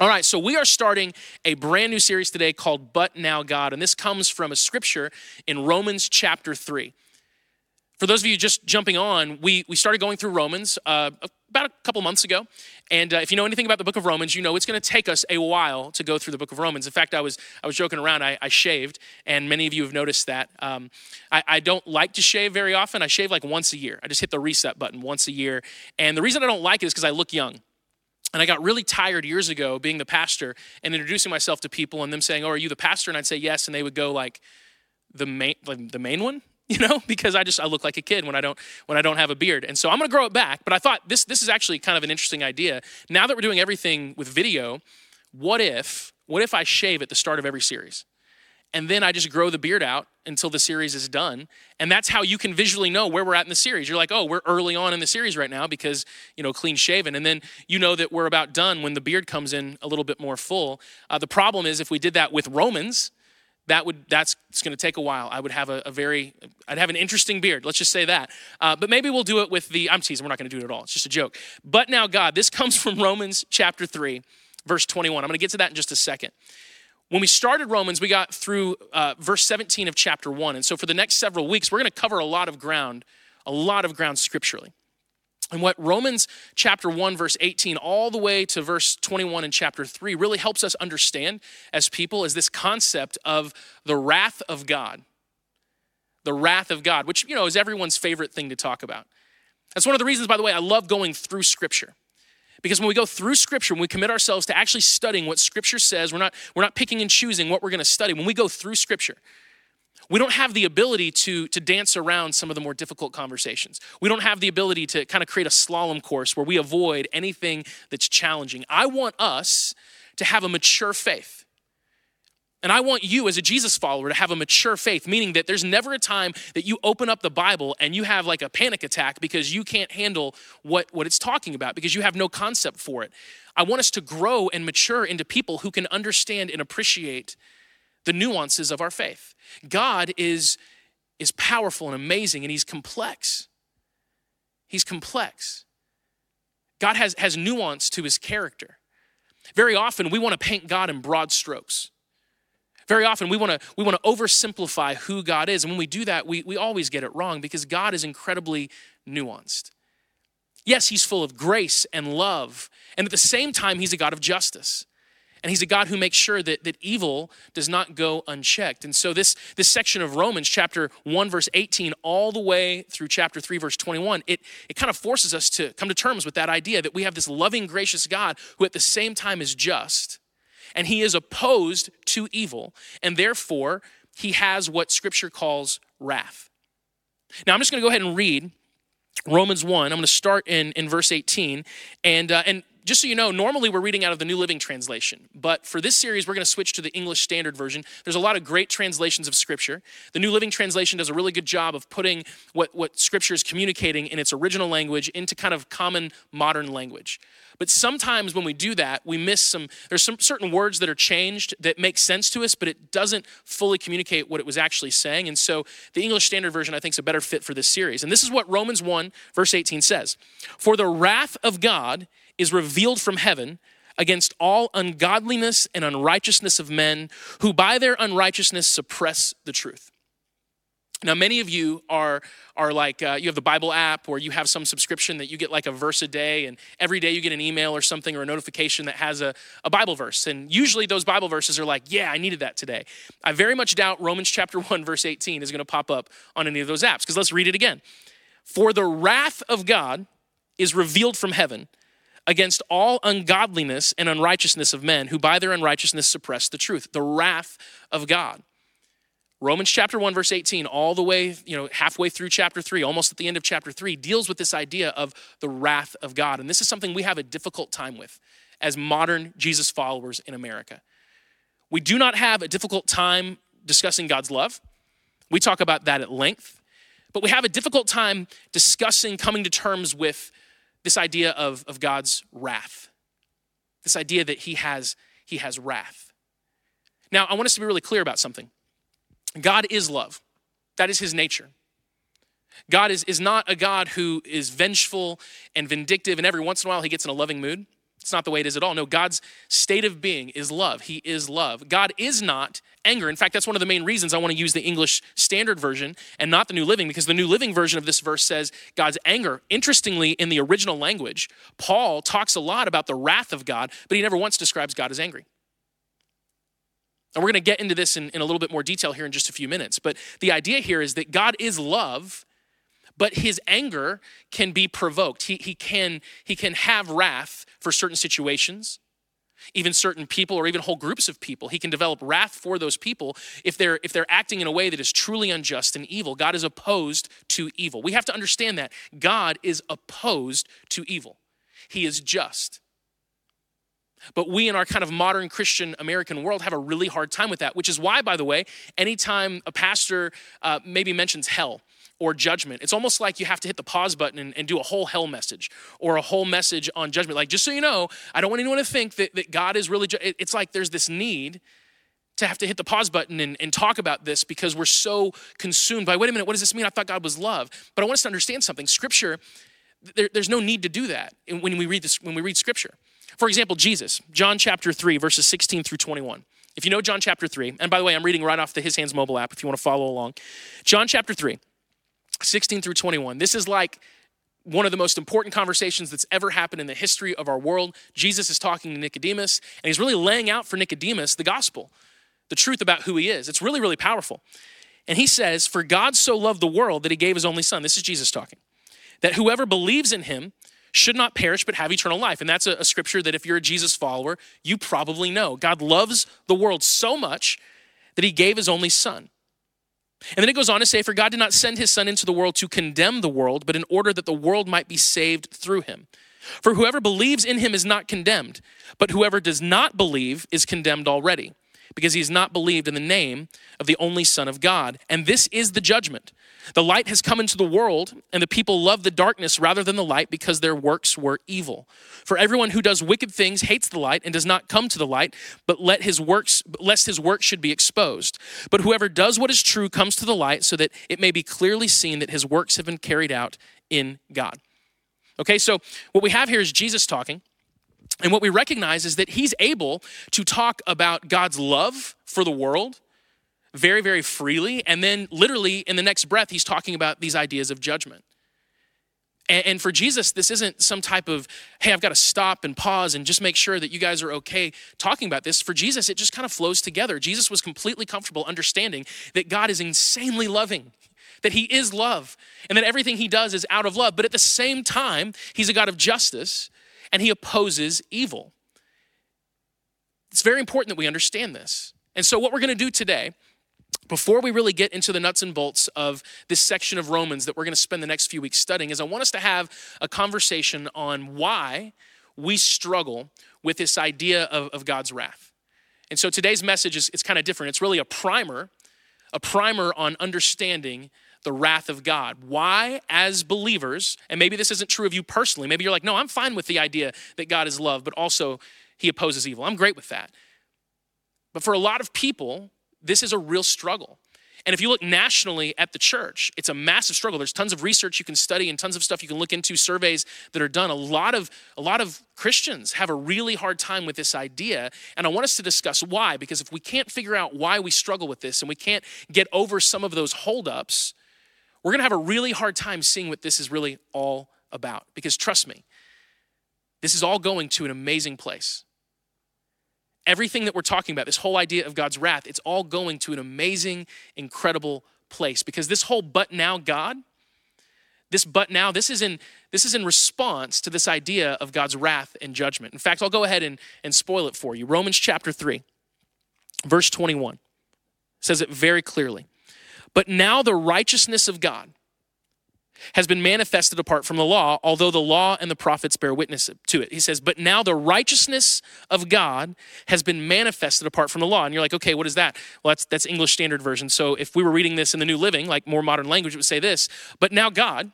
All right, so we are starting a brand new series today called But Now God, and this comes from a scripture in Romans chapter 3. For those of you just jumping on, we, we started going through Romans uh, about a couple months ago. And uh, if you know anything about the book of Romans, you know it's going to take us a while to go through the book of Romans. In fact, I was, I was joking around, I, I shaved, and many of you have noticed that. Um, I, I don't like to shave very often. I shave like once a year. I just hit the reset button once a year. And the reason I don't like it is because I look young. And I got really tired years ago being the pastor and introducing myself to people and them saying, "Oh, are you the pastor?" And I'd say yes, and they would go like, "The main, like, the main one." You know, because I just I look like a kid when I don't when I don't have a beard, and so I'm to grow it back. But I thought this this is actually kind of an interesting idea. Now that we're doing everything with video, what if what if I shave at the start of every series? and then I just grow the beard out until the series is done. And that's how you can visually know where we're at in the series. You're like, oh, we're early on in the series right now because, you know, clean shaven. And then you know that we're about done when the beard comes in a little bit more full. Uh, the problem is if we did that with Romans, that would that's it's going to take a while. I would have a, a, very I'd have an interesting beard. Let's just say that. Uh, but maybe we'll do it with the I'm teasing. We're not going to do it at all. It's just a joke. But now God, this comes from Romans chapter three, verse 21. I'm going to get to that in just a second. When we started Romans, we got through uh, verse 17 of chapter 1. And so for the next several weeks, we're going to cover a lot of ground, a lot of ground scripturally. And what Romans chapter 1, verse 18, all the way to verse 21 in chapter 3 really helps us understand as people is this concept of the wrath of God. The wrath of God, which, you know, is everyone's favorite thing to talk about. That's one of the reasons, by the way, I love going through scripture. Because when we go through scripture, when we commit ourselves to actually studying what scripture says, we're not, we're not picking and choosing what we're going to study. When we go through scripture, we don't have the ability to, to dance around some of the more difficult conversations. We don't have the ability to kind of create a slalom course where we avoid anything that's challenging. I want us to have a mature faith. And I want you, as a Jesus follower, to have a mature faith, meaning that there's never a time that you open up the Bible and you have like a panic attack because you can't handle what, what it's talking about, because you have no concept for it. I want us to grow and mature into people who can understand and appreciate the nuances of our faith. God is, is powerful and amazing, and He's complex. He's complex. God has, has nuance to His character. Very often, we want to paint God in broad strokes. Very often we want to we want to oversimplify who God is. And when we do that, we, we always get it wrong because God is incredibly nuanced. Yes, he's full of grace and love. And at the same time, he's a God of justice. And he's a God who makes sure that, that evil does not go unchecked. And so, this, this section of Romans, chapter 1, verse 18, all the way through chapter 3, verse 21, it, it kind of forces us to come to terms with that idea that we have this loving, gracious God who at the same time is just and he is opposed to evil, and therefore he has what scripture calls wrath. Now, I'm just going to go ahead and read Romans 1. I'm going to start in, in verse 18. And, uh, and just so you know, normally we're reading out of the New Living Translation, but for this series, we're going to switch to the English Standard Version. There's a lot of great translations of Scripture. The New Living Translation does a really good job of putting what, what Scripture is communicating in its original language into kind of common modern language. But sometimes when we do that, we miss some, there's some certain words that are changed that make sense to us, but it doesn't fully communicate what it was actually saying. And so the English Standard Version, I think, is a better fit for this series. And this is what Romans 1, verse 18 says For the wrath of God is revealed from heaven against all ungodliness and unrighteousness of men who by their unrighteousness suppress the truth. Now, many of you are, are like, uh, you have the Bible app or you have some subscription that you get like a verse a day, and every day you get an email or something or a notification that has a, a Bible verse. And usually those Bible verses are like, yeah, I needed that today. I very much doubt Romans chapter 1, verse 18 is going to pop up on any of those apps, because let's read it again. For the wrath of God is revealed from heaven against all ungodliness and unrighteousness of men who by their unrighteousness suppress the truth. The wrath of God. Romans chapter 1 verse 18 all the way, you know, halfway through chapter 3, almost at the end of chapter 3 deals with this idea of the wrath of God. And this is something we have a difficult time with as modern Jesus followers in America. We do not have a difficult time discussing God's love. We talk about that at length. But we have a difficult time discussing coming to terms with this idea of, of God's wrath, this idea that he has, he has wrath. Now, I want us to be really clear about something. God is love. That is his nature. God is, is not a God who is vengeful and vindictive, and every once in a while he gets in a loving mood. It's not the way it is at all. No, God's state of being is love. He is love. God is not anger. In fact, that's one of the main reasons I want to use the English Standard Version and not the New Living, because the New Living version of this verse says God's anger. Interestingly, in the original language, Paul talks a lot about the wrath of God, but he never once describes God as angry. And we're going to get into this in, in a little bit more detail here in just a few minutes. But the idea here is that God is love, but his anger can be provoked. He, he, can, he can have wrath for certain situations, even certain people or even whole groups of people. He can develop wrath for those people if they're, if they're acting in a way that is truly unjust and evil. God is opposed to evil. We have to understand that. God is opposed to evil, He is just. But we in our kind of modern Christian American world have a really hard time with that, which is why, by the way, anytime a pastor uh, maybe mentions hell, or judgment. It's almost like you have to hit the pause button and, and, do a whole hell message or a whole message on judgment. Like, just so you know, I don't want anyone to think that, that God is really, ju- it's like there's this need to have to hit the pause button and, and talk about this because we're so consumed by, wait a minute, what does this mean? I thought God was love. But I want us to understand something. Scripture, there, there's no need to do that when we read this, when we read scripture. For example, Jesus, John chapter 3, verses 16 through 21. If you know John chapter 3, and by the way, I'm reading right off the His Hands mobile app if you want to follow along. John chapter 3, 16 through 21. This is like one of the most important conversations that's ever happened in the history of our world. Jesus is talking to Nicodemus, and he's really laying out for Nicodemus the gospel, the truth about who he is. It's really, really powerful. And he says, For God so loved the world that he gave his only son. This is Jesus talking. That whoever believes in him should not perish but have eternal life. And that's a, a scripture that if you're a Jesus follower, you probably know. God loves the world so much that he gave his only son and then it goes on to say, For God did not send his Son into the world to condemn the world, but in order that the world might be saved through him. For whoever believes in him is not condemned, but whoever does not believe is condemned already, because he has not believed in the name of the only Son of God. And this is the judgment. The light has come into the world, and the people love the darkness rather than the light because their works were evil. For everyone who does wicked things hates the light and does not come to the light, but let his works lest his works should be exposed. But whoever does what is true comes to the light so that it may be clearly seen that his works have been carried out in God. Okay, so what we have here is Jesus talking. And what we recognize is that he's able to talk about God's love for the world very, very freely. And then, literally, in the next breath, he's talking about these ideas of judgment. And, for Jesus, this isn't some type of, hey, I've got to stop and pause and just make sure that you guys are okay talking about this. For Jesus, it just kind of flows together. Jesus was completely comfortable understanding that God is insanely loving that he is love and that everything he does is out of love. But at the same time, he's a God of justice and he opposes evil. It's very important that we understand this. And so, what we're going to do today before we really get into the nuts and bolts of this section of Romans that we're going to spend the next few weeks studying, is I want us to have a conversation on why we struggle with this idea of, of God's wrath. And so today's message is it's kind of different. It's really a primer, a primer on understanding the wrath of God. Why, as believers, and maybe this isn't true of you personally, maybe you're like, no, I'm fine with the idea that God is love, but also he opposes evil. I'm great with that. But for a lot of people, this is a real struggle. And if you look nationally at the church, it's a massive struggle. There's tons of research you can study and tons of stuff you can look into, surveys that are done. A lot of a lot of Christians have a really hard time with this idea, and I want us to discuss why because if we can't figure out why we struggle with this and we can't get over some of those holdups, we're going to have a really hard time seeing what this is really all about. Because trust me, this is all going to an amazing place everything that we're talking about, this whole idea of God's wrath, it's all going to an amazing, incredible place. Because this whole but now God, this but now, this is in this is in response to this idea of God's wrath and judgment. In fact, I'll go ahead and, and spoil it for you. Romans chapter 3, verse 21 says it very clearly. But now the righteousness of God has been manifested apart from the law, although the law and the prophets bear witness to it. He says, But now the righteousness of God has been manifested apart from the law. And you're like, okay, what is that? Well, that's, that's English Standard Version. So if we were reading this in the New Living, like more modern language, it would say this But now God,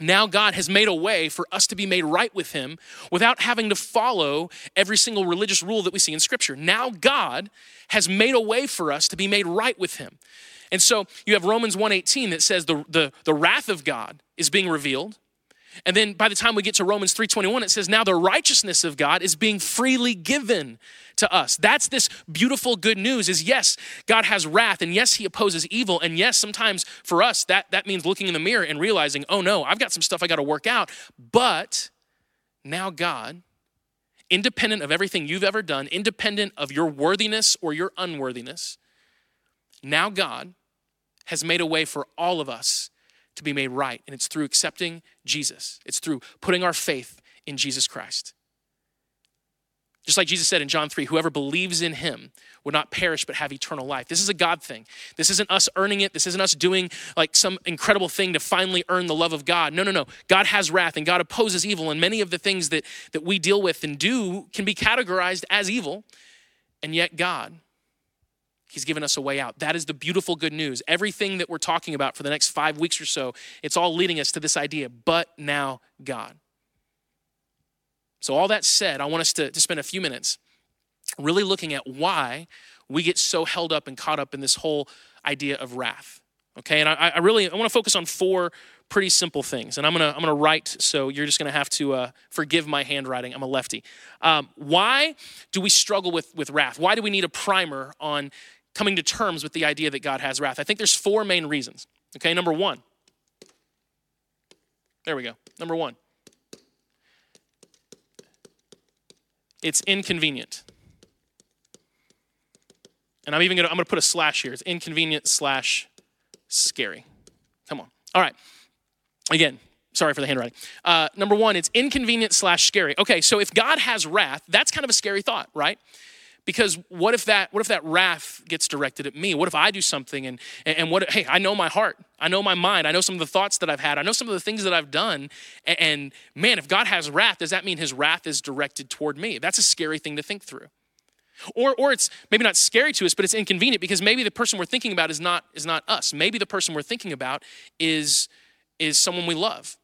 now God has made a way for us to be made right with Him without having to follow every single religious rule that we see in Scripture. Now God has made a way for us to be made right with Him. And so you have Romans 1:18 that says the, the, the wrath of God is being revealed. And then by the time we get to Romans 3:21 it says now the righteousness of God is being freely given to us. That's this beautiful good news is yes, God has wrath and yes, he opposes evil and yes, sometimes for us that that means looking in the mirror and realizing, "Oh no, I've got some stuff I got to work out." But now God independent of everything you've ever done, independent of your worthiness or your unworthiness, now God has made a way for all of us to be made right. And it's through accepting Jesus, it's through putting our faith in Jesus Christ. Just like Jesus said in John 3, whoever believes in him will not perish but have eternal life. This is a God thing. This isn't us earning it. This isn't us doing like some incredible thing to finally earn the love of God. No, no, no. God has wrath and God opposes evil. And many of the things that, that we deal with and do can be categorized as evil. And yet, God He's given us a way out. That is the beautiful good news. Everything that we're talking about for the next five weeks or so, it's all leading us to this idea, but now God. So, all that said, I want us to, to spend a few minutes really looking at why we get so held up and caught up in this whole idea of wrath. Okay, and I, I really I want to focus on four pretty simple things, and I'm gonna I'm gonna write. So you're just gonna have to uh, forgive my handwriting. I'm a lefty. Um, why do we struggle with with wrath? Why do we need a primer on coming to terms with the idea that God has wrath. I think there's four main reasons. Okay, number one. There we go. Number one. It's inconvenient. And I'm even gonna I'm gonna put a slash here. It's inconvenient slash scary. Come on. All right. Again, sorry for the handwriting. Uh, number one, it's inconvenient slash scary. Okay, so if God has wrath, that's kind of a scary thought, right? Because what if that what if that wrath gets directed at me? What if i do something and and what hey i know my heart. I know my mind. I know some of the thoughts that i've had. I know some of the things that i've done. And man if god has wrath does that mean his wrath is directed toward me? That's a scary thing to think through. Or, or it's maybe not scary to us but it's inconvenient because maybe the person we're thinking about is not is not us. Maybe the person we're thinking about is is someone we love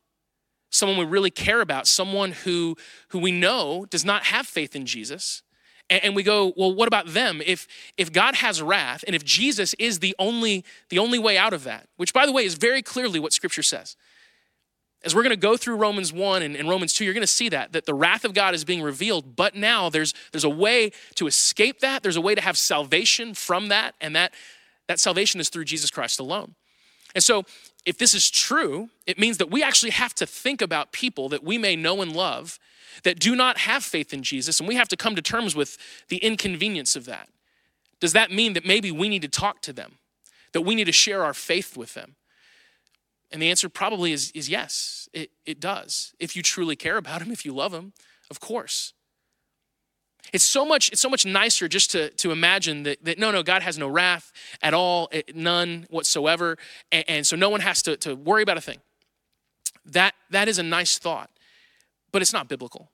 someone we really care about someone who who we know does not have faith in jesus and we go well what about them? If if god has wrath and if jesus is the only the only way out of that which by the way is very clearly what scripture says. As we're going to go through romans 1 and, and romans 2 you're going to see that that the wrath of god is being revealed but now there's there's a way to escape that. There's a way to have salvation from that and that that salvation is through jesus christ alone. And so if this is true it means that we actually have to think about people that we may know and love that do not have faith in Jesus, and we have to come to terms with the inconvenience of that. Does that mean that maybe we need to talk to them, that we need to share our faith with them? And the answer probably is, is yes, it, it does. If you truly care about them, if you love them, of course. It's so much, it's so much nicer just to, to imagine that, that no, no, God has no wrath at all, eh, none whatsoever. And, and so no one has to, to worry about a thing. That, that is a nice thought but it's not biblical.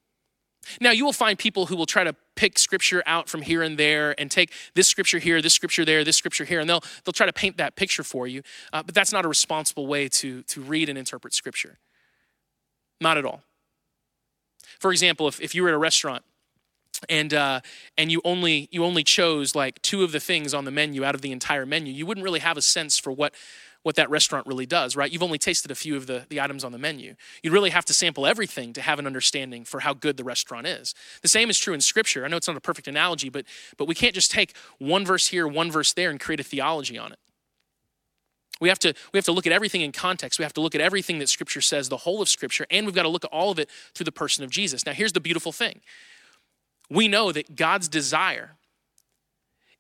Now, you will find people who will try to pick scripture out from here and there and take this scripture here, this scripture there, this scripture here, and they'll, they'll try to paint that picture for you. Uh, but that's not a responsible way to, to read and interpret scripture. Not at all. For example, if, if you were at a restaurant and uh, and you only you only chose like two of the things on the menu out of the entire menu, you wouldn't really have a sense for what what that restaurant really does, right? You've only tasted a few of the, the items on the menu. You'd really have to sample everything to have an understanding for how good the restaurant is. The same is true in Scripture. I know it's not a perfect analogy, but, but we can't just take one verse here, one verse there, and create a theology on it. We have, to, we have to look at everything in context. We have to look at everything that Scripture says, the whole of Scripture, and we've got to look at all of it through the person of Jesus. Now, here's the beautiful thing we know that God's desire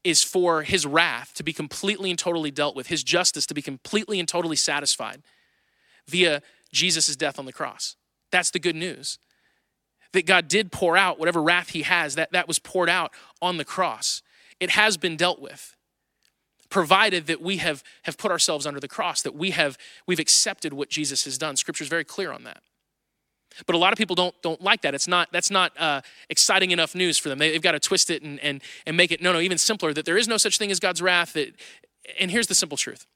is for his wrath to be completely and totally dealt with, his justice to be completely and totally satisfied via Jesus' death on the cross. That's the good news. That God did pour out whatever wrath he has, that, that was poured out on the cross. It has been dealt with, provided that we have, have put ourselves under the cross, that we have we've accepted what Jesus has done. Scripture is very clear on that. But a lot of people don't, don't like that. It's not, that's not uh, exciting enough news for them. They, have got to twist it and, and, and make it, no, no, even simpler, that there is no such thing as God's wrath. That, and here's the simple truth.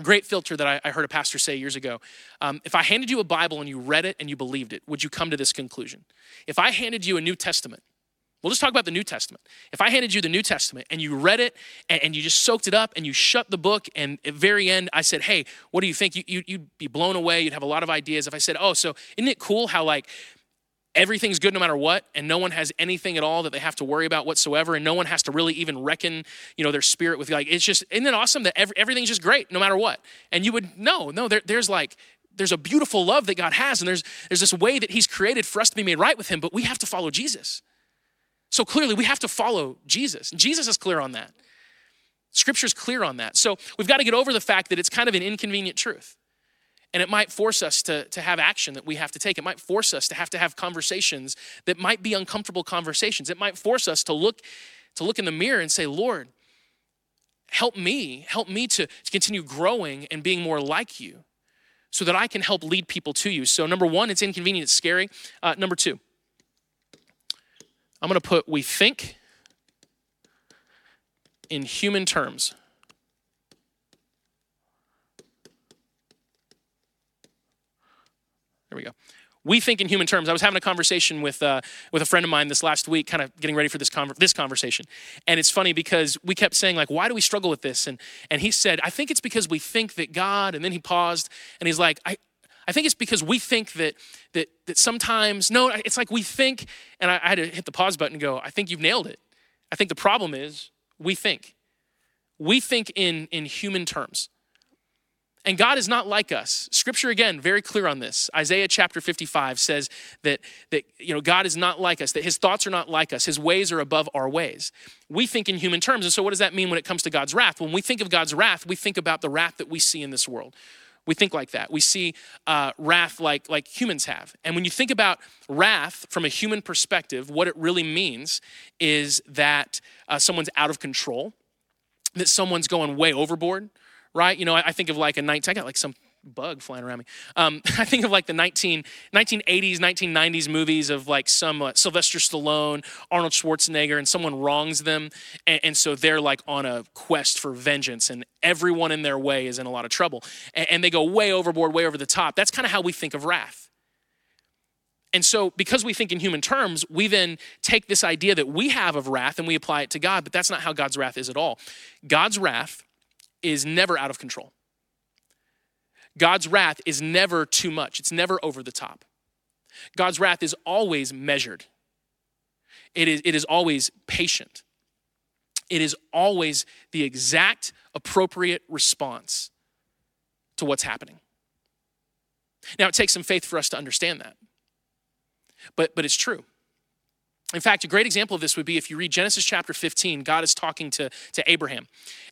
Great filter that I, I heard a pastor say years ago. Um, if I handed you a Bible and you read it and you believed it, would you come to this conclusion? If I handed you a New Testament We'll just talk about the New Testament. If I handed you the New Testament and you read it and, you just soaked it up and you shut the book, and at the very end, I said, Hey, what do you think? You, you, you'd be blown away. You'd have a lot of ideas. If I said, Oh, so isn't it cool how, like, everything's good no matter what and no one has anything at all that they have to worry about whatsoever and no one has to really even reckon you know their spirit with like it's just isn't it awesome that every, everything's just great no matter what and you would no no there, there's like there's a beautiful love that god has and there's there's this way that he's created for us to be made right with him but we have to follow jesus so clearly we have to follow jesus jesus is clear on that scripture's clear on that so we've got to get over the fact that it's kind of an inconvenient truth and it might force us to, to have action that we have to take. It might force us to have to have conversations that might be uncomfortable conversations. It might force us to look, to look in the mirror and say, Lord, help me, help me to, to continue growing and being more like you so that I can help lead people to you. So, number one, it's inconvenient, it's scary. Uh, number two, I'm gonna put we think in human terms. There we go. We think in human terms. I was having a conversation with uh, with a friend of mine this last week, kind of getting ready for this this conversation, and it's funny because we kept saying like, "Why do we struggle with this?" And and he said, "I think it's because we think that God." And then he paused, and he's like, "I." I think it's because we think that that that sometimes no, it's like we think, and I, I had to hit the pause button and go. I think you've nailed it. I think the problem is we think, we think in in human terms. And God is not like us. Scripture again very clear on this. Isaiah chapter 55 says that that you know God is not like us, that his thoughts are not like us. His ways are above our ways. We think in human terms. And so what does that mean when it comes to God's wrath? When we think of God's wrath, we think about the wrath that we see in this world. We think like that. We see uh, wrath like, like humans have. And when you think about wrath from a human perspective, what it really means is that uh, someone's out of control, that someone's going way overboard, right? You know, I, I think of like a 19, I got like some bug flying around me. Um, I think of like the 19, 1980s, 1990s movies of like some uh, Sylvester Stallone, Arnold Schwarzenegger, and someone wrongs them. And, and, so they're like on a quest for vengeance, and everyone in their way is in a lot of trouble. And, and they go way overboard, way over the top. That's kind of how we think of wrath. And so, because we think in human terms, we then take this idea that we have of wrath and we apply it to God, but that's not how God's wrath is at all. God's wrath is never out of control. God's wrath is never too much, it's never over the top. God's wrath is always measured, it is, it is always patient, it is always the exact appropriate response to what's happening. Now, it takes some faith for us to understand that, but, but it's true. In fact, a great example of this would be if you read Genesis chapter 15, God is talking to, to Abraham.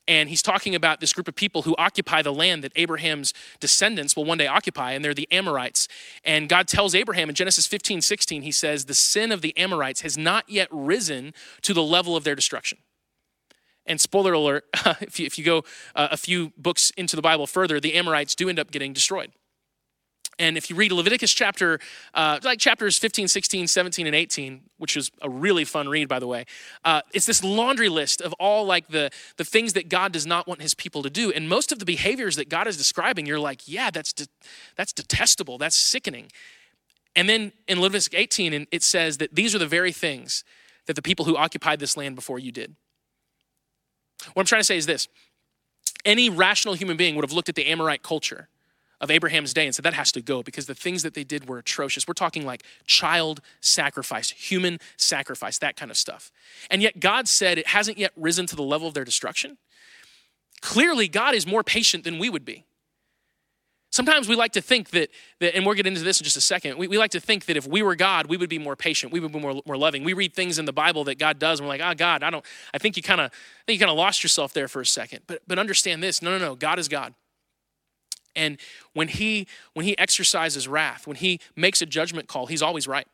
And he's talking about this group of people who occupy the land that Abraham's descendants will one day occupy, and they're the Amorites. And God tells Abraham in Genesis 15, 16, he says, The sin of the Amorites has not yet risen to the level of their destruction. And spoiler alert, if you, if you go uh, a few books into the Bible further, the Amorites do end up getting destroyed. And if you read Leviticus chapter, uh, like chapters 15, 16, 17, and 18, which is a really fun read, by the way, uh, it's this laundry list of all like the, the things that God does not want his people to do. And most of the behaviors that God is describing, you're like, yeah, that's, de- that's detestable. That's sickening. And then in Leviticus 18, it says that these are the very things that the people who occupied this land before you did. What I'm trying to say is this any rational human being would have looked at the Amorite culture of Abraham's day and said that has to go because the things that they did were atrocious. We're talking like child sacrifice, human sacrifice, that kind of stuff. And yet God said it hasn't yet risen to the level of their destruction. Clearly, God is more patient than we would be. Sometimes we like to think that, that and we'll get into this in just a second. We, we like to think that if we were God, we would be more patient, we would be more, more loving. We read things in the Bible that God does, and we're like, oh God, I don't, I think you kind of, I think you kind of lost yourself there for a second. But but understand this, no, no, no, God is God. And when he when he exercises wrath, when he makes a judgment call, he's always right.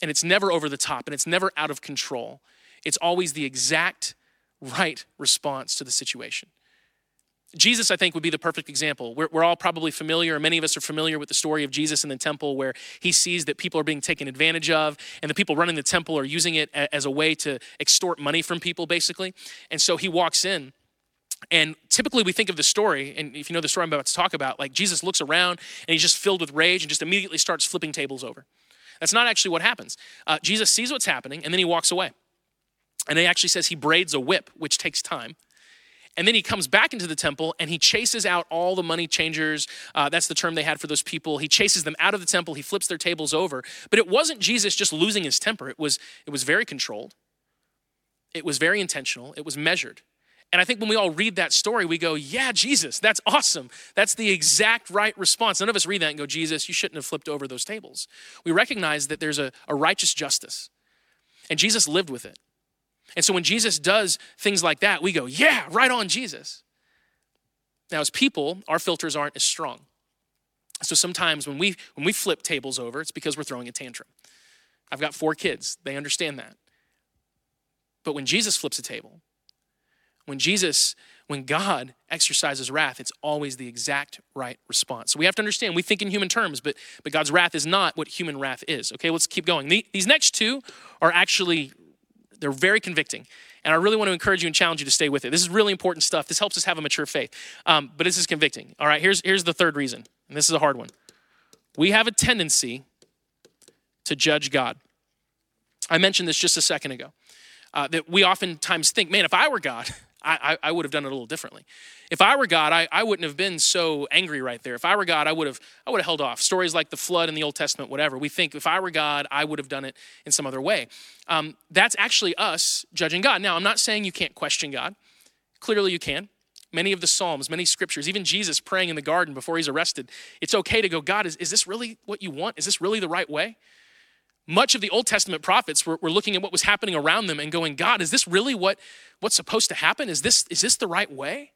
And it's never over the top and it's never out of control. It's always the exact right response to the situation. Jesus, I think, would be the perfect example. We're, we're, all probably familiar, or many of us are familiar with the story of Jesus in the temple where he sees that people are being taken advantage of, and the people running the temple are using it as a way to extort money from people, basically. And so he walks in and typically we think of the story, and if you know the story I'm about to talk about, like Jesus looks around and he's just filled with rage and just immediately starts flipping tables over. That's not actually what happens. Uh, Jesus sees what's happening and then he walks away. And he actually says he braids a whip, which takes time. And then he comes back into the temple and he chases out all the money changers. Uh, that's the term they had for those people. He chases them out of the temple. He flips their tables over. But it wasn't Jesus just losing his temper. It was, it was very controlled. It was very intentional. It was measured. And I think when we all read that story, we go, yeah, Jesus, that's awesome. That's the exact right response. None of us read that and go, Jesus, you shouldn't have flipped over those tables. We recognize that there's a, a righteous justice. And Jesus lived with it. And so when Jesus does things like that, we go, yeah, right on Jesus. Now, as people, our filters aren't as strong. So sometimes when we when we flip tables over, it's because we're throwing a tantrum. I've got four kids. They understand that. But when Jesus flips a table, when Jesus, when God exercises wrath, it's always the exact right response. So we have to understand, we think in human terms, but, but God's wrath is not what human wrath is. Okay, let's keep going. these next two are actually they're very convicting. And I really want to encourage you and challenge you to stay with it. This is really important stuff. This helps us have a mature faith. Um, but this is convicting. All right, here's, here's the third reason, and this is a hard one. We have a tendency to judge God. I mentioned this just a second ago. Uh, that we oftentimes think, man, if I were God, I, I, would have done it a little differently. If I were God, I, I wouldn't have been so angry right there. If I were God, I would have I would have held off. Stories like the flood in the Old Testament, whatever. We think if I were God, I would have done it in some other way. Um, that's actually us judging God. Now, I'm not saying you can't question God. Clearly, you can. Many of the Psalms, many scriptures, even Jesus praying in the garden before he's arrested, it's okay to go, God, is, is this really what you want? Is this really the right way? Much of the Old Testament prophets were, were, looking at what was happening around them and going, God, is this really what, what's supposed to happen? Is this, is this the right way?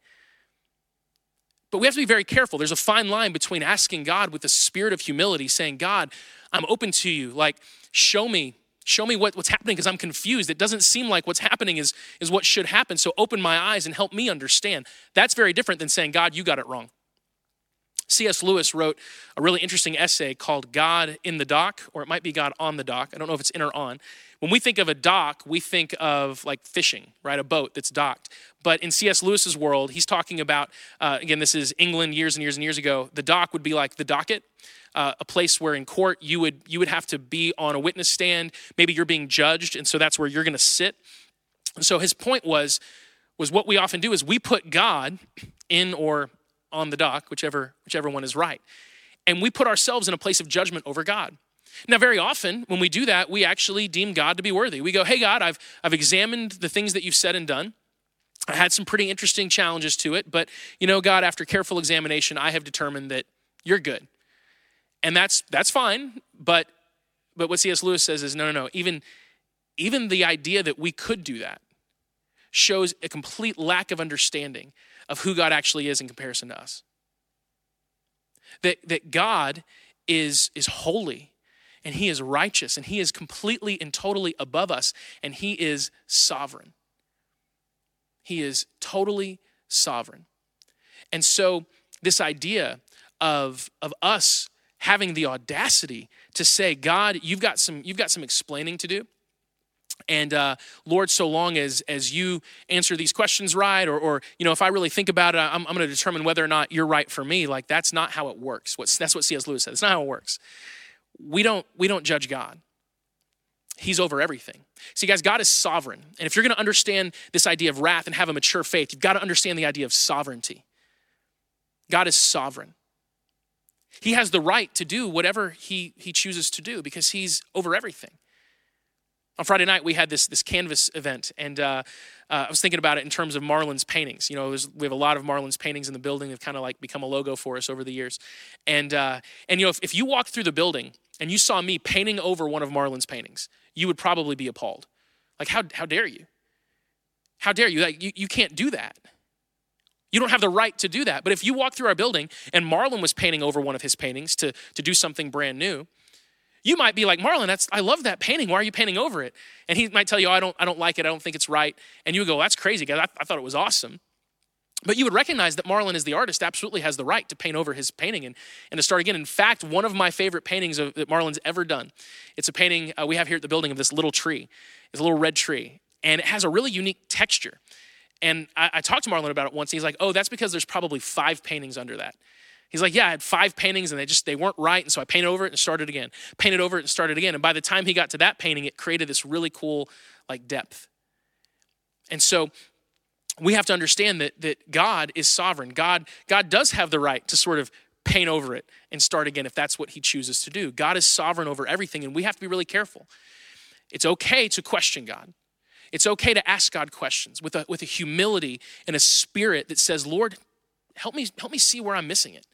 But we have to be very careful. There's a fine line between asking God with a spirit of humility, saying, God, I'm open to you. Like, show me, show me what, what's happening because I'm confused. It doesn't seem like what's happening is, is what should happen. So open my eyes and help me understand. That's very different than saying, God, you got it wrong. C.S. Lewis wrote a really interesting essay called God in the Dock, or it might be God on the Dock. I don't know if it's in or on. When we think of a dock, we think of like fishing, right? A boat that's docked. But in C.S. Lewis's world, he's talking about, uh, again, this is England years and years and years ago. The dock would be like the docket, uh, a place where in court you would you would have to be on a witness stand. Maybe you're being judged, and so that's where you're going to sit. And so his point was was what we often do is we put God in or on the dock, whichever, whichever one is right. And we put ourselves in a place of judgment over God. Now, very often when we do that, we actually deem God to be worthy. We go, hey, God, I've, I've examined the things that you've said and done. I had some pretty interesting challenges to it, but you know, God, after careful examination, I have determined that you're good. And that's that's fine, but but what C.S. Lewis says is no, no, no. Even even the idea that we could do that shows a complete lack of understanding of who God actually is in comparison to us. That, that God is, is holy and he is righteous and he is completely and totally above us and he is sovereign. He is totally sovereign. And so, this idea of, of us having the audacity to say, God, you've got some, you've got some explaining to do. And uh, Lord, so long as as you answer these questions right, or, or you know, if I really think about it, I'm, I'm going to determine whether or not you're right for me. Like that's not how it works. What's, that's what C.S. Lewis said. It's not how it works. We don't we don't judge God. He's over everything. See, guys, God is sovereign, and if you're going to understand this idea of wrath and have a mature faith, you've got to understand the idea of sovereignty. God is sovereign. He has the right to do whatever he, he chooses to do because he's over everything. On Friday night, we had this, this canvas event, and uh, uh, I was thinking about it in terms of Marlon's paintings. You know, was, we have a lot of Marlon's paintings in the building. They've kind of like become a logo for us over the years. And, uh, and you know, if, if you walked through the building and you saw me painting over one of Marlon's paintings, you would probably be appalled. Like, how, how dare you? How dare you? Like, you? You can't do that. You don't have the right to do that. But if you walk through our building and Marlon was painting over one of his paintings to, to do something brand new, you might be like, Marlon, that's I love that painting. Why are you painting over it? And he might tell you, oh, I don't, I don't like it. I don't think it's right. And you go, that's crazy. I, I thought it was awesome. But you would recognize that Marlon, as the artist, absolutely has the right to paint over his painting and, and to start again. In fact, one of my favorite paintings of, that Marlon's ever done, it's a painting uh, we have here at the building of this little tree. It's a little red tree, and it has a really unique texture. And I, I talked to Marlon about it once. He's like, oh, that's because there's probably five paintings under that. He's like, yeah, I had five paintings and they just they weren't right, and so I painted over it and started again. Painted over it and started again. And by the time he got to that painting, it created this really cool like depth. And so we have to understand that that God is sovereign. God God does have the right to sort of paint over it and start again if that's what he chooses to do. God is sovereign over everything and we have to be really careful. It's okay to question God. It's okay to ask God questions with a, with a humility and a spirit that says, Lord, help me, help me see where I'm missing it.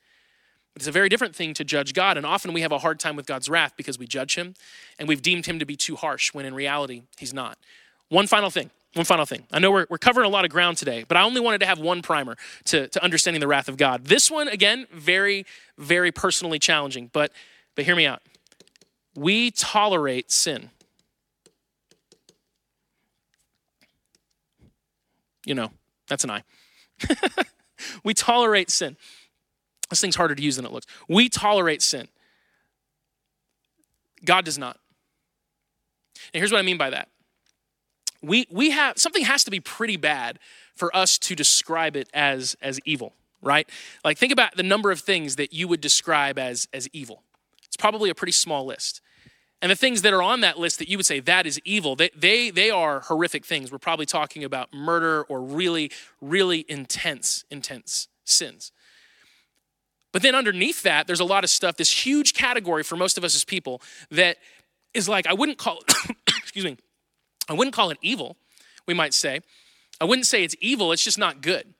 It's a very different thing to judge God. And often we have a hard time with God's wrath because we judge him and we've deemed him to be too harsh when in reality he's not. One final thing. One final thing. I know we're, we're covering a lot of ground today, but I only wanted to have one primer to, to understanding the wrath of God. This one, again, very, very personally challenging, but, but hear me out. We tolerate sin. You know, that's an I. we tolerate sin. This thing's harder to use than it looks. We tolerate sin. God does not. And here's what I mean by that. We, we have something has to be pretty bad for us to describe it as, as evil, right? Like think about the number of things that you would describe as, as evil. It's probably a pretty small list. And the things that are on that list that you would say that is evil, they, they, they are horrific things. We're probably talking about murder or really, really intense, intense sins. But then underneath that, there's a lot of stuff, this huge category for most of us as people that is like, I wouldn't call it, excuse me, I wouldn't call it evil, we might say. I wouldn't say it's evil, it's just not good.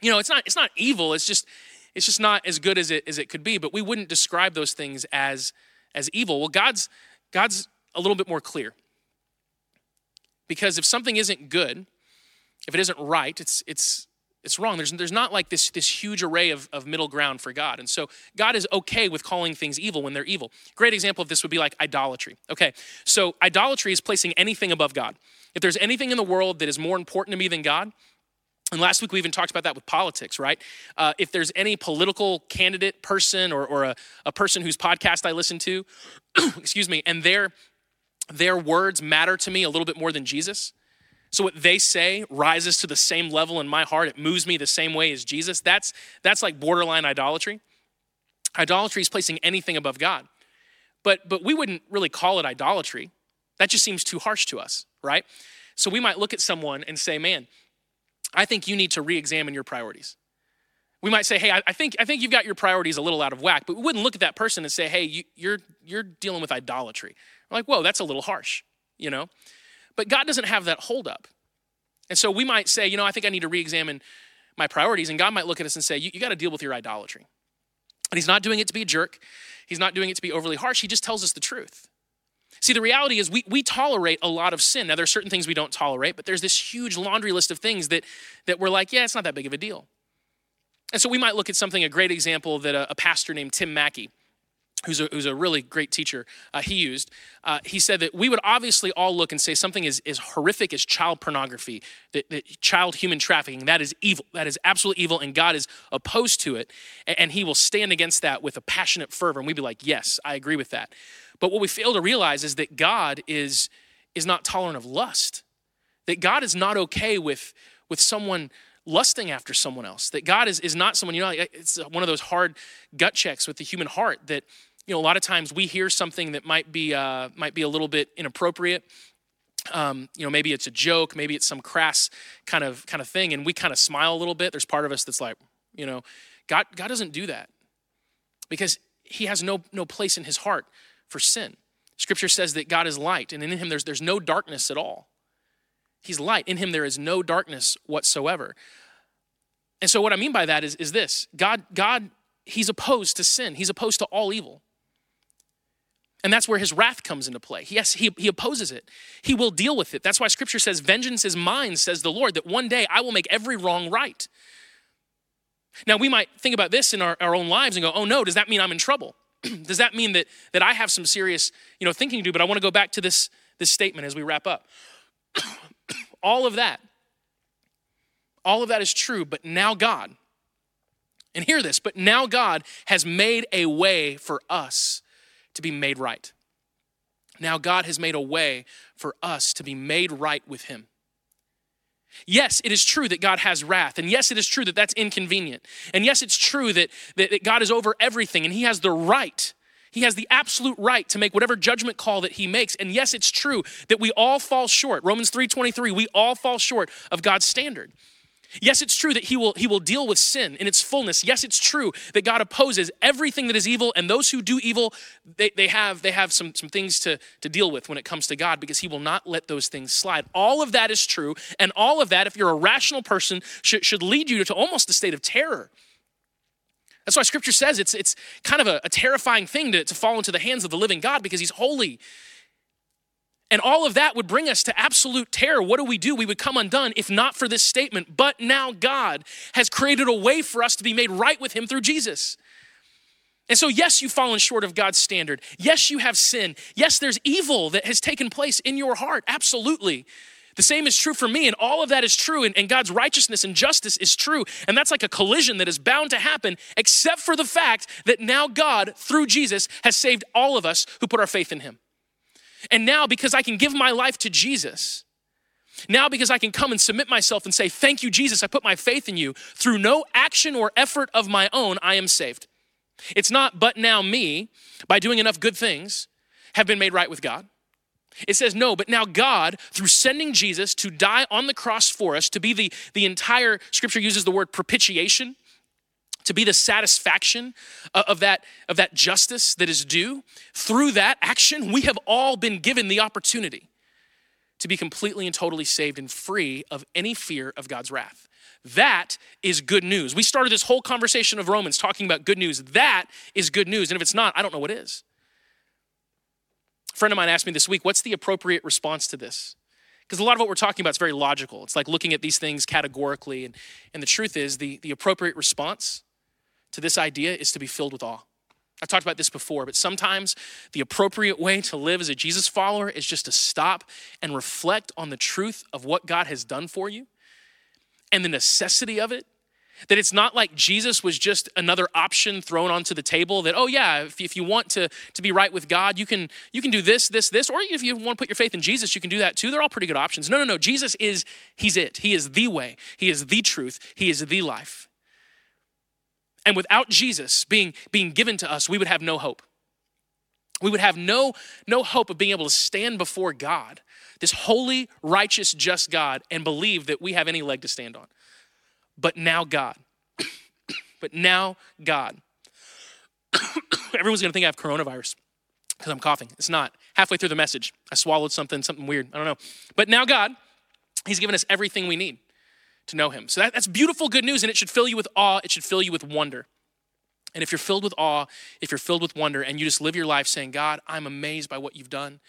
You know, it's not, it's not evil, it's just, it's just not as good as it, as it could be, but we wouldn't describe those things as as evil. Well, God's God's a little bit more clear. Because if something isn't good, if it isn't right, it's it's it's wrong. There's, there's not like this, this huge array of, of middle ground for God. And so God is okay with calling things evil when they're evil. Great example of this would be like idolatry. Okay, so idolatry is placing anything above God. If there's anything in the world that is more important to me than God, and last week we even talked about that with politics, right? Uh, if there's any political candidate person or, or a, a person whose podcast I listen to, excuse me, and their their words matter to me a little bit more than Jesus. So what they say rises to the same level in my heart. It moves me the same way as Jesus. That's that's like borderline idolatry. Idolatry is placing anything above God. But but we wouldn't really call it idolatry. That just seems too harsh to us, right? So we might look at someone and say, "Man, I think you need to re-examine your priorities. We might say, hey, I, think, I think you've got your priorities a little out of whack, but we wouldn't look at that person and say, hey, you, you're, you're dealing with idolatry. We're like, whoa, that's a little harsh, you know? But God doesn't have that hold up. And so we might say, you know, I think I need to re-examine my priorities. And God might look at us and say, you, you got to deal with your idolatry. And he's not doing it to be a jerk. He's not doing it to be overly harsh. He just tells us the truth. See, the reality is we, we tolerate a lot of sin. Now, there are certain things we don't tolerate, but there's this huge laundry list of things that, that we're like, yeah, it's not that big of a deal. And so we might look at something, a great example that a, a pastor named Tim Mackie, who's a, who's a really great teacher, uh, he used. Uh, he said that we would obviously all look and say something as, as horrific as child pornography, that, that, child human trafficking, that is evil. That is absolute evil, and God is opposed to it. And, and he will stand against that with a passionate fervor. And we'd be like, yes, I agree with that. But what we fail to realize is that God is, is not tolerant of lust, that God is not okay with, with someone lusting after someone else, that God is, is not someone, you know, it's one of those hard gut checks with the human heart that, you know, a lot of times we hear something that might be, uh, might be a little bit inappropriate. Um, you know, maybe it's a joke, maybe it's some crass kind of kind of thing, and we kind of smile a little bit. There's part of us that's like, you know, God, God doesn't do that because He has no no place in His heart for sin. Scripture says that God is light, and in him there's, there's no darkness at all. He's light. In him there is no darkness whatsoever. And so what I mean by that is, is this God, God, he's opposed to sin, he's opposed to all evil. And that's where his wrath comes into play. Yes, he, he opposes it. He will deal with it. That's why scripture says, Vengeance is mine, says the Lord, that one day I will make every wrong right. Now, we might think about this in our, our own lives and go, oh no, does that mean I'm in trouble? does that mean that, that I have some serious you know, thinking to do? But I want to go back to this, this statement as we wrap up. all of that, all of that is true, but now God, and hear this, but now God has made a way for us to be made right. Now God has made a way for us to be made right with Him. Yes, it is true that God has wrath. And yes, it is true that that's inconvenient. And yes, it's true that, that, that, God is over everything and He has the right, He has the absolute right to make whatever judgment call that He makes. And yes, it's true that we all fall short. Romans 3.23, we all fall short of God's standard. Yes, it's true that he will, he will deal with sin in its fullness. Yes, it's true that God opposes everything that is evil, and those who do evil, they, they have, they have some, some things to, to deal with when it comes to God because he will not let those things slide. All of that is true, and all of that, if you're a rational person, should, should lead you to almost a state of terror. That's why scripture says it's, it's kind of a, a terrifying thing to, to fall into the hands of the living God because he's holy and all of that would bring us to absolute terror. What do we do? We would come undone if not for this statement. But now God has created a way for us to be made right with Him through Jesus. And so, yes, you've fallen short of God's standard. Yes, you have sin. Yes, there's evil that has taken place in your heart. Absolutely. The same is true for me, and all of that is true, and, and, God's righteousness and justice is true. And that's like a collision that is bound to happen, except for the fact that now God, through Jesus, has saved all of us who put our faith in Him. And now, because I can give my life to Jesus, now, because I can come and submit myself and say, Thank you, Jesus, I put my faith in you, through no action or effort of my own, I am saved. It's not, but now me, by doing enough good things, have been made right with God. It says, no, but now God, through sending Jesus to die on the cross for us, to be the, the entire, scripture uses the word propitiation, to be the satisfaction of that, of that justice that is due, through that action, we have all been given the opportunity to be completely and totally saved and free of any fear of God's wrath. That is good news. We started this whole conversation of Romans talking about good news. That is good news. And if it's not, I don't know what is. A friend of mine asked me this week, what's the appropriate response to this? Because a lot of what we're talking about is very logical. It's like looking at these things categorically. And, and the truth is, the, the appropriate response to this idea is to be filled with awe. I've talked about this before, but sometimes the appropriate way to live as a Jesus follower is just to stop and reflect on the truth of what God has done for you and the necessity of it. That it's not like Jesus was just another option thrown onto the table that, oh yeah, if, if you want to, to be right with God, you can, you can do this, this, this, or if you want to put your faith in Jesus, you can do that too. They're all pretty good options. No, no, no. Jesus is, he's it. He is the way. He is the truth. He is the life. And without Jesus being, being given to us, we would have no hope. We would have no, no hope of being able to stand before God, this holy, righteous, just God, and believe that we have any leg to stand on. But now, God. but now, God. Everyone's gonna think I have coronavirus because I'm coughing. It's not. Halfway through the message, I swallowed something, something weird. I don't know. But now, God, He's given us everything we need to know him. So that, that's beautiful good news, and it should fill you with awe, it should fill you with wonder. And if you're filled with awe, if you're filled with wonder, and you just live your life saying, God, I'm amazed by what you've done.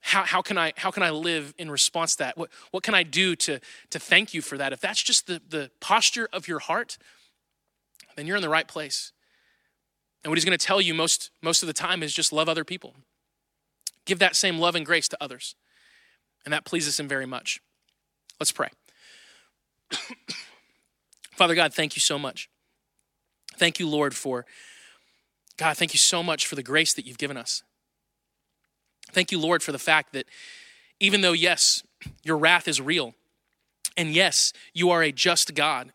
How, how, can, I, how can I live in response to that? What, what can I do to, to thank you for that? If that's just the, the posture of your heart, then you're in the right place. And what he's going to tell you most, most of the time is just love other people. Give that same love and grace to others. And that pleases him very much. Let's pray. Father God, thank you so much. Thank you, Lord, for God, thank you so much for the grace that you've given us. Thank you, Lord, for the fact that even though, yes, your wrath is real, and yes, you are a just God,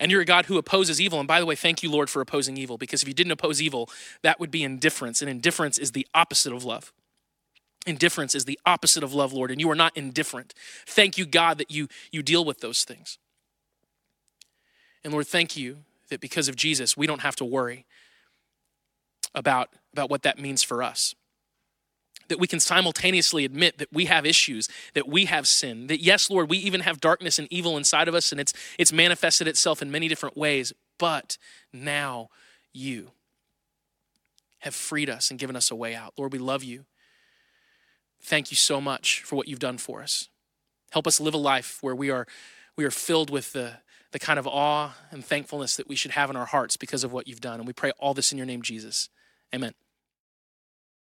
and you're a God who opposes evil. And by the way, thank you, Lord, for opposing evil, because if you didn't oppose evil, that would be indifference, and indifference is the opposite of love. Indifference is the opposite of love, Lord, and you are not indifferent. Thank you, God, that you, you deal with those things. And Lord, thank you that because of Jesus, we don't have to worry about, about what that means for us. That we can simultaneously admit that we have issues, that we have sin, that yes, Lord, we even have darkness and evil inside of us, and it's, it's manifested itself in many different ways, but now you have freed us and given us a way out. Lord, we love you. Thank you so much for what you've done for us. Help us live a life where we are, we are filled with the, the kind of awe and thankfulness that we should have in our hearts because of what you've done. And we pray all this in your name, Jesus. Amen.